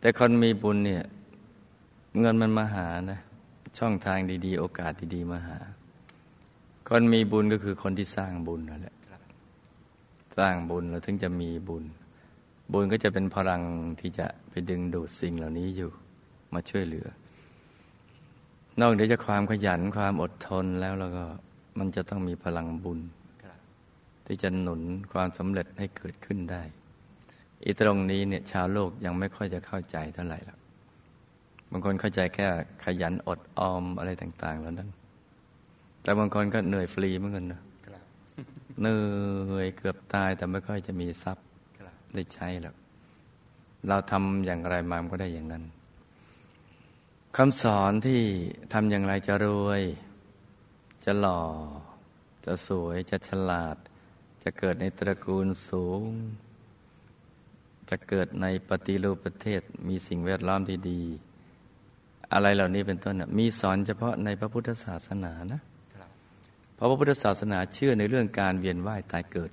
แต่คนมีบุญเนี่ยเงินมันมาหานะ ช่องทางดีๆ โอกาสดีๆมาหา คนมีบุญก็คือคนที่สร้างบุญนั่นแหละสร้างบุญเราถึงจะมีบุญ บุญก็จะเป็นพลังที่จะไปดึงดูดสิ่งเหล่านี้อยู่ มาช่วยเหลือ นอกจากความขยันความอดทนแล้วแล้วก็มันจะต้องมีพลังบุญ ที่จะหนุนความสำเร็จให้เกิดขึ้นได้ อีตรงนี้เนี่ยชาวโลกยังไม่ค่อยจะเข้าใจเท่าไหร่ละบางคนเข้าใจแค่ขยันอดออมอะไรต่าง ๆ แล้วนั้น แต่บางคนก็เหนื่อยฟรีเหมือนกันนะเหนื่อยเกือบตายแต่ไม่ค่อยจะมีทรัพย์ได้ใช้หรอกเราทำอย่างไรมามันก็ได้อย่างนั้นคำสอนที่ทำอย่างไรจะรวย จะหล่อ จะสวย จะฉลาด จะเกิดในตระกูลสูง จะเกิดในปฏิรูปประเทศมีสิ่งแวดล้อมที่ดี อะไรเหล่านี้เป็นต้นมีสอนเฉพาะในพระพุทธศาสนานะเพราะพระพุทธศาสนาเชื่อในเรื่องการเวียนว่ายตายเกิด